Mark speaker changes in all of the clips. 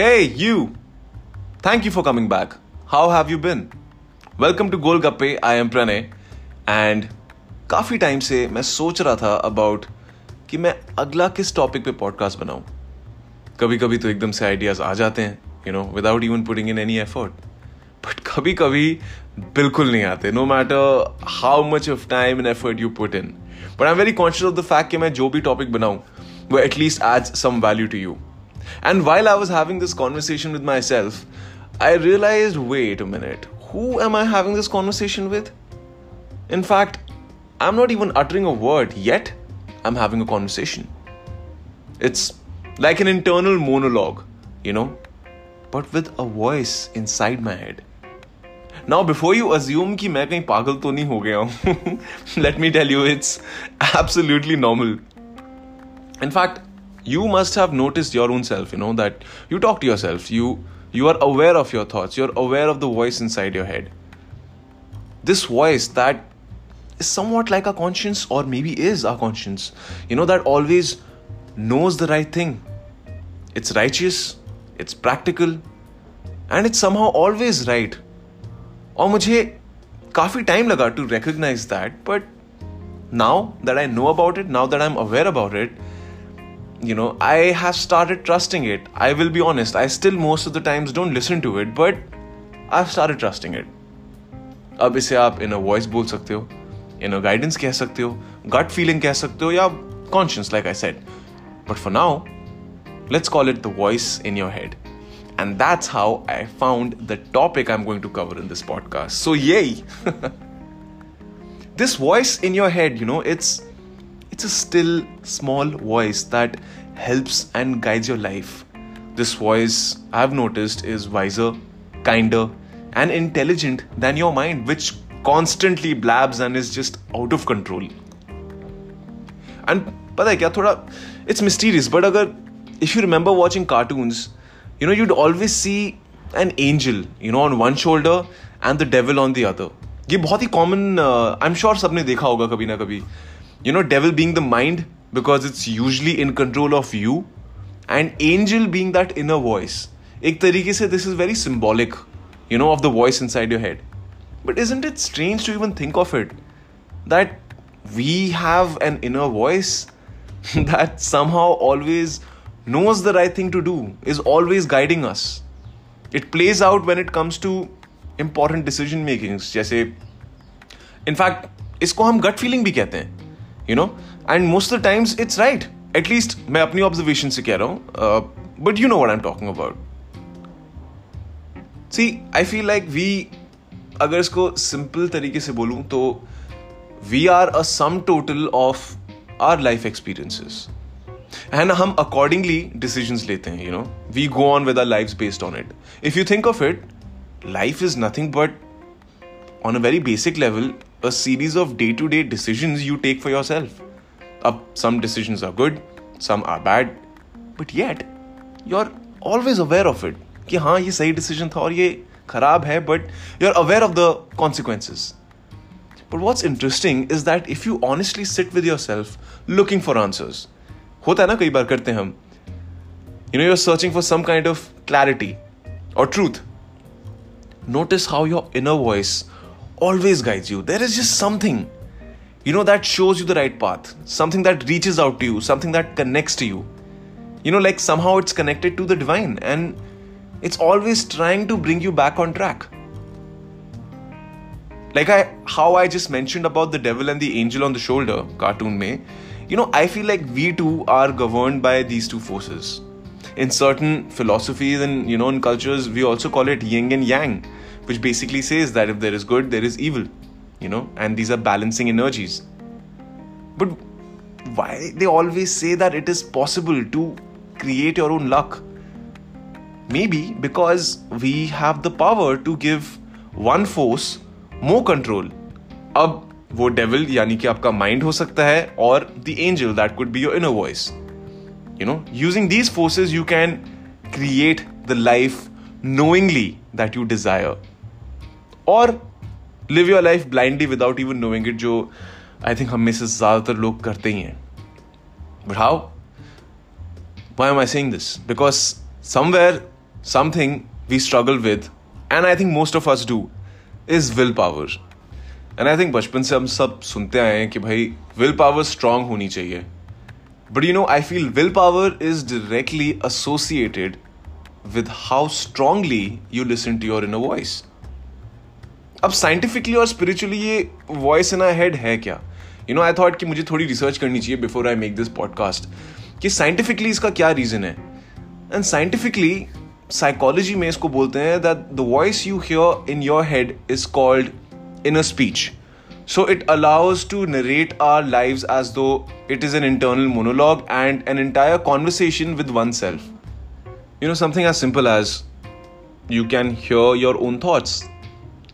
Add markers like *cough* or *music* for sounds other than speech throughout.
Speaker 1: Hey, you! Thank you for coming back. How have you been? Welcome to Golgappe. I am Pranay. And काफ़ी time से मैं सोच रहा था about कि मैं अगला किस टॉपिक पे पॉडकास्ट बनाऊँ कभी कभी तो एकदम से आइडियाज़ आ जाते हैं you know without even putting in any effort but कभी कभी बिल्कुल नहीं आते no matter how much of time and effort you put in but I am very conscious of the fact कि मैं जो भी टॉपिक बनाऊँ वो at least has some value to you and while I was having this conversation with my self I realise wait a minute who am I having this conversation with? In fact, I'm not even uttering a word, yet I'm having a conversation. It's like an internal monologue, you know, but with a voice inside my head. Now, before you assume कि मैं कहीं पागल तो नहीं हो गया हूँ, let *laughs* me tell you, it's absolutely normal. In fact, you must have noticed your own self, you know, that you talk to yourself, you you are aware of your thoughts, you're aware of the voice inside your head. This voice that is somewhat like our conscience, or maybe is our conscience, you know, that always knows the right thing. It's righteous, it's practical, and it's somehow always right. और मुझे काफ़ी time लगा to recognise that but now that I know about it now that I am aware about it you know i have started trusting it i will be honest i still most of the times don't listen to it but i've started trusting it अब इसे आप इन a voice बोल सकते हो इन a guidance कह सकते हो gut feeling कह सकते हो या conscious like I said but for now let's call it the voice in your head. And that's how I found the topic I'm going to cover in this podcast. So, yay! *laughs* this voice in your head, you know, it's it's a still small voice that helps and guides your life. This voice, I've noticed, is wiser, kinder, and intelligent than your mind, which constantly blabs and is just out of control. And पता है क्या थोड़ा it's mysterious, but अगर if you remember watching cartoons, you know you'd always see an angel, you know, on one shoulder and the devil on the other. ये बहुत ही common I am sure सबने देखा होगा कभी ना कभी you know devil being the mind because it's usually in control of you and angel being that inner voice ek tarike se this is very symbolic you know of the voice inside your head but isn't it strange to even think of it that we have an inner voice *laughs* that somehow always knows the right thing to do is always guiding us it plays out when it comes to important decision makings जैसे in fact इसको हम gut feeling भी कहते हैं you know and most the times it's right at least मैं अपनी observation से कह रहा हूँ but you know what I am talking about see I feel like we अगर इसको सिंपल तरीके से बोलूँ तो we are a sum total of our life experiences and हम अकॉर्डिंगली डिसीज़न लेते हैं you know we go on with our life based on it if you think of it life is nothing but on a very basic level a series of day to day decisions you take for yourself. Uh, some decisions are good, some are bad, but yet you're always aware of it. कि हाँ ये सही decision था और ये खराब है but you are aware of the consequences but what's interesting is that if you honestly sit with your self looking for answers होता है ना कई बार करते हैं हम you know you are searching for some kind of clarity और truth notice how your inner voice always guides you. There is just something, you know, that shows you the right path, something that reaches out to you, something that connects to you. You know, like somehow it's connected to the divine and it's always trying to bring you back on track. Like I how I just mentioned about the devil and the angel on the shoulder cartoon may, you know, I feel like we too are governed by these two forces. In certain philosophies and you know in cultures, we also call it yin and yang which basically says that if there is good, there is evil, you know, and these are balancing energies. But why they always say that it is possible to create your own luck? Maybe because we have the power to give one force more control. अब वो devil यानी कि आपका mind हो सकता है और the angel that could be your inner voice you know using these forces you can create the life knowingly that you desire और live your life blindly without even knowing it जो I think हम में से ज़्यादातर लोग करते ही हैं। But how why am I saying this because somewhere something we struggle with and I think most of us do is will power and I think बचपन से हम सब सुनते आए हैं कि भाई विल पावर स्ट्रांग होनी चाहिए। But you know I feel will power is directly associated with how strongly you listen to your in a voice अब साइंटिफिकली और स्पिरिचुअली ये वॉइस इन आई हेड है क्या? यू नो आई थॉट कि मुझे थोड़ी रिसर्च करनी चाहिए before I make this podcast कि साइंटिफिकली इसका क्या रीजन है? एंड साइंटिफिकली साइकोलॉजी में इसको बोलते हैं that the voice you hear in your head is called in a speech so it allows to narrate our live as though it is an internal monologue and an entire conversation with one self you know something as simple as you can hear your own thoughts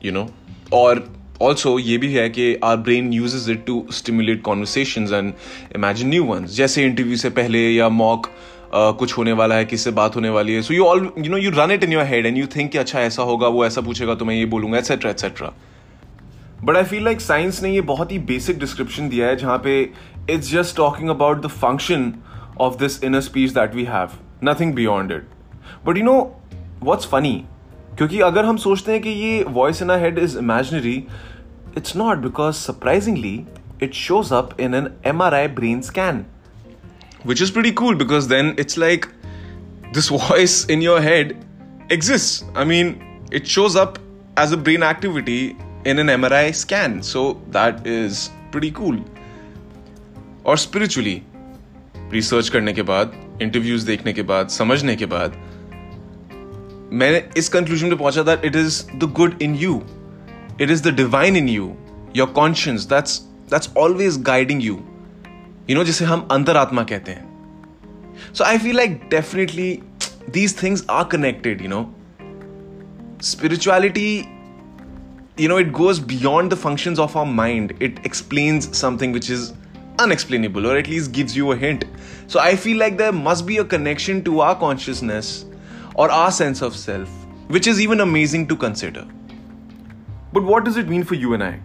Speaker 1: you know और also ये भी है कि our brain use it to stimulate conversation and imagine new ones. जैसे interview से पहले या mock Uh, कुछ होने वाला है किससे बात होने वाली है. So you all you know you run it in your head and you think कि अच्छा ऐसा होगा वो ऐसा पूछेगा तो मैं ये बोलूँगा etcetera etcetera but I feel like science ने ये बहुत ही बेसिक डिस्क्रिप्शन दिया है जहाँ पे it's just talking about the function of this inner speech that we have nothing beyond it but you know what's funny क्योंकि अगर हम सोचते हैं कि ये voice in head is imaginary it's not because surprisingly it shows up in an M R I brain scan which is pretty cool because then it's like this voice in your head exist I mean it shows up as a brain activity in an M R I scan so that is pretty cool और spiritually research करने के बाद interviews देखने के बाद, समझने के बाद मैंने इस कंक्लूजन पे पहुँचा that it is the good in you it is the divine in you your conscious that's that's always guiding you you know जिसे हम अंतरात्मा कहते हैं so I feel like definitely these things are connected you know spirituality know, it goes beyond the functions of our mind. It explains something which is unexplainable or at least gives you a hint. So I feel like there must be a connection to our consciousness or our sense of self, which is even amazing to consider. But what does it mean for you and I?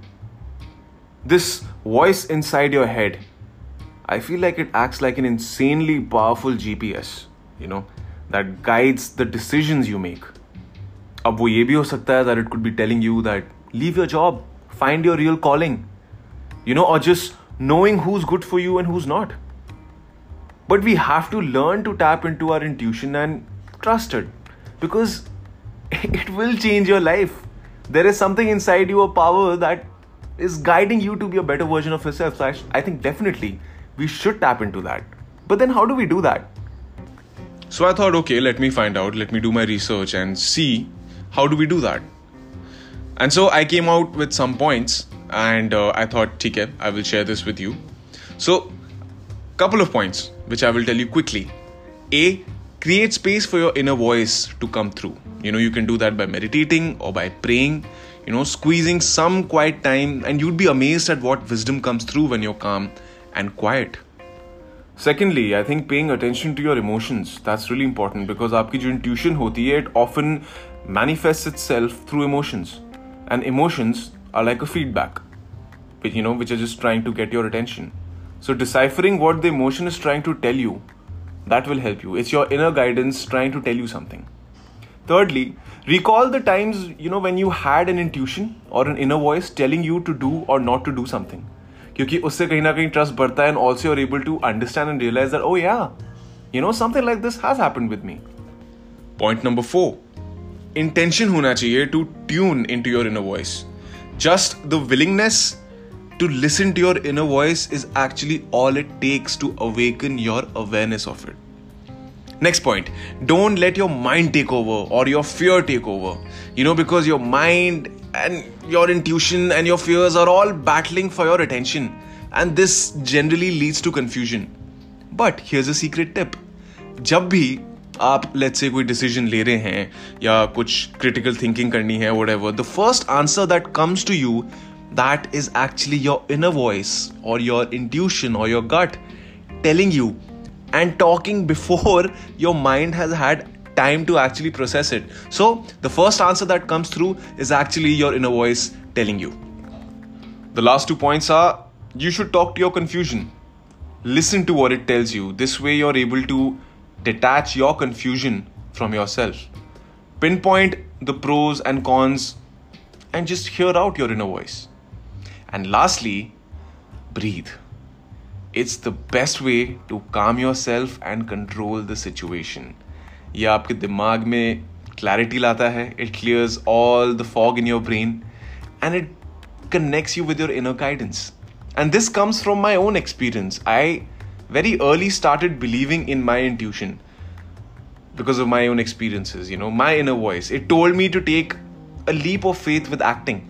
Speaker 1: This voice inside your head, I feel like it acts like an insanely powerful GPS, you know, that guides the decisions you make. अब वो ये भी हो सकता है that it could be telling you that leave your job, find your real calling, you know, or just knowing who's good for you and who's not. But we have to learn to tap into our intuition and trust it because *laughs* it will change your life. There is something inside you, a power that is guiding you to be a better version of yourself. So I, I think definitely we should tap into that. But then, how do we do that? So I thought, okay, let me find out, let me do my research and see how do we do that. And so I came out with some points and uh, I thought, okay, I will share this with you. So, couple of points which I will tell you quickly. A, create space for your inner voice to come through. You know, you can do that by meditating or by praying, you know, squeezing some quiet time, and you'd be amazed at what wisdom comes through when you're calm and quiet. Secondly, I think paying attention to your emotions that's really important because आपकी जो intuition होती है it often manifests itself through emotions and emotions are like a feedback which you know which are just trying to get your attention so deciphering what the emotion is trying to tell you that will help you it's your inner guidance trying to tell you something thirdly recall the times you know when you had an intuition or an inner voice telling you to do or not to do something क्योंकि उससे कहीं ना कहीं trust बढ़ता है and also you're able to understand and realise that ओ या you know something like this has happened with me point number four intention होना चाहिए to tune in to your inner voice just the willingness to listen to your inner voice is actually all it takes to awaken your awareness of it. Next point don't let your mind take over or your fear take over. You know, because your mind and your intuition and your fears are all battling for your attention, and this generally leads to confusion. But here's a secret tip जब भी आप let's say कोई decision ले रहे हैं या कुछ critical thinking करनी है whatever the first answer that comes to you that is actually your inner voice or your intuition or your gut telling you and talking *laughs* before your mind has had time to actually process it. So, the first answer that comes through is actually your inner voice telling you. The last two points are you should talk to your confusion. Listen to what it tells you. This way, you're able to detach your confusion from yourself. Pinpoint the pros and cons and just hear out your inner voice. And lastly, breathe. It's the best way to calm yourself and control the situation. ये आपके दिमाग में clarity लाता है it clears all the fog in your brain and it connects you with your inner guidance and this comes from my own experience i very early started believing in my intuition because of my own experiences you know my inner voice it told me to take a leap of faith with acting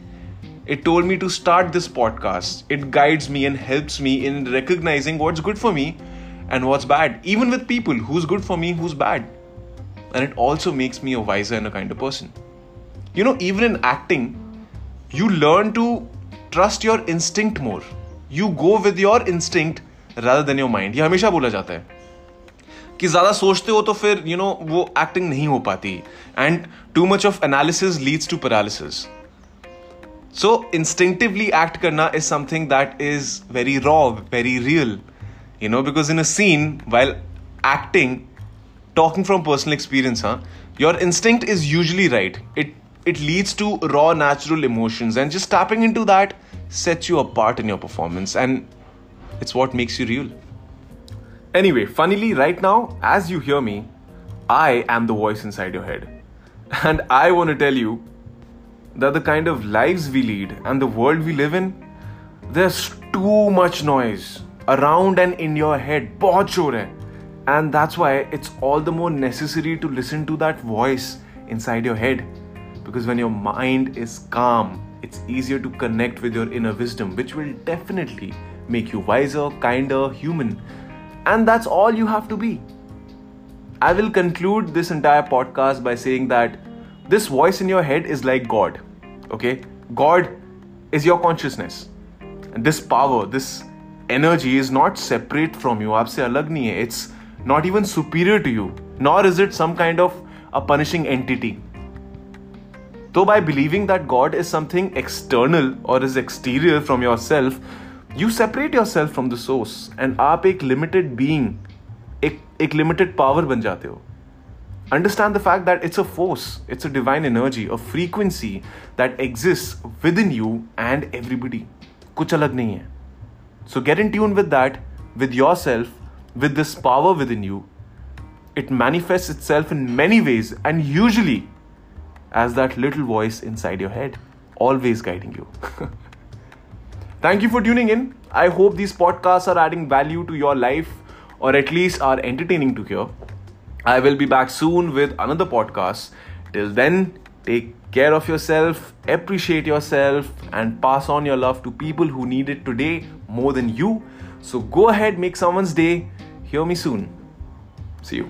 Speaker 1: it told me to start this podcast it guides me and helps me in recognizing what's good for me and what's bad even with people who's good for me who's bad and it also makes me a wiser and a kinder person you know even in acting you learn to trust your instinct more you go with your instinct rather than your mind ये हमेशा बोला जाता है कि ज्यादा सोचते हो तो फिर यू नो वो एक्टिंग नहीं हो पाती and too much of analysis leads to paralysis so, instinctively act karna is something that is very raw, very real. You know, because in a scene, while acting, talking from personal experience, huh, your instinct is usually right. It it leads to raw natural emotions and just tapping into that sets you apart in your performance and it's what makes you real. Anyway, funnily right now as you hear me, I am the voice inside your head. *laughs* And I want to tell you that the kind of lives we lead and the world we live in, there's too much noise around and in your head. बहुत शोर है. And that's why it's all the more necessary to listen to that voice inside your head. Because when your mind is calm, it's easier to connect with your inner wisdom, which will definitely make you wiser, kinder, human and that's all you have to be. I will conclude this entire podcast by saying that this voice in your head is like God. Okay? God is your consciousness. And this power, this energy is not separate from you. आपसे अलग नहीं है. It's not even superior to you. Nor is it some kind of a punishing entity. Though by believing that God is something external or is exterior from yourself, you separate yourself from the source and आप एक limited being एक एक limited power बन जाते हो understand the fact that it's a force it's a divine energy a frequency that exists within you and everybody कुछ अलग नहीं है so get in tune with that with yourself with this power within you it manifests itself in many ways and usually as that little voice inside your head always guiding you *laughs* Thank you for tuning in. I hope these podcasts are adding value to your life or at least are entertaining to hear. I will be back soon with another podcast. Till then, take care of yourself, appreciate yourself, and pass on your love to people who need it today more than you. So go ahead, make someone's day. Hear me soon. See you.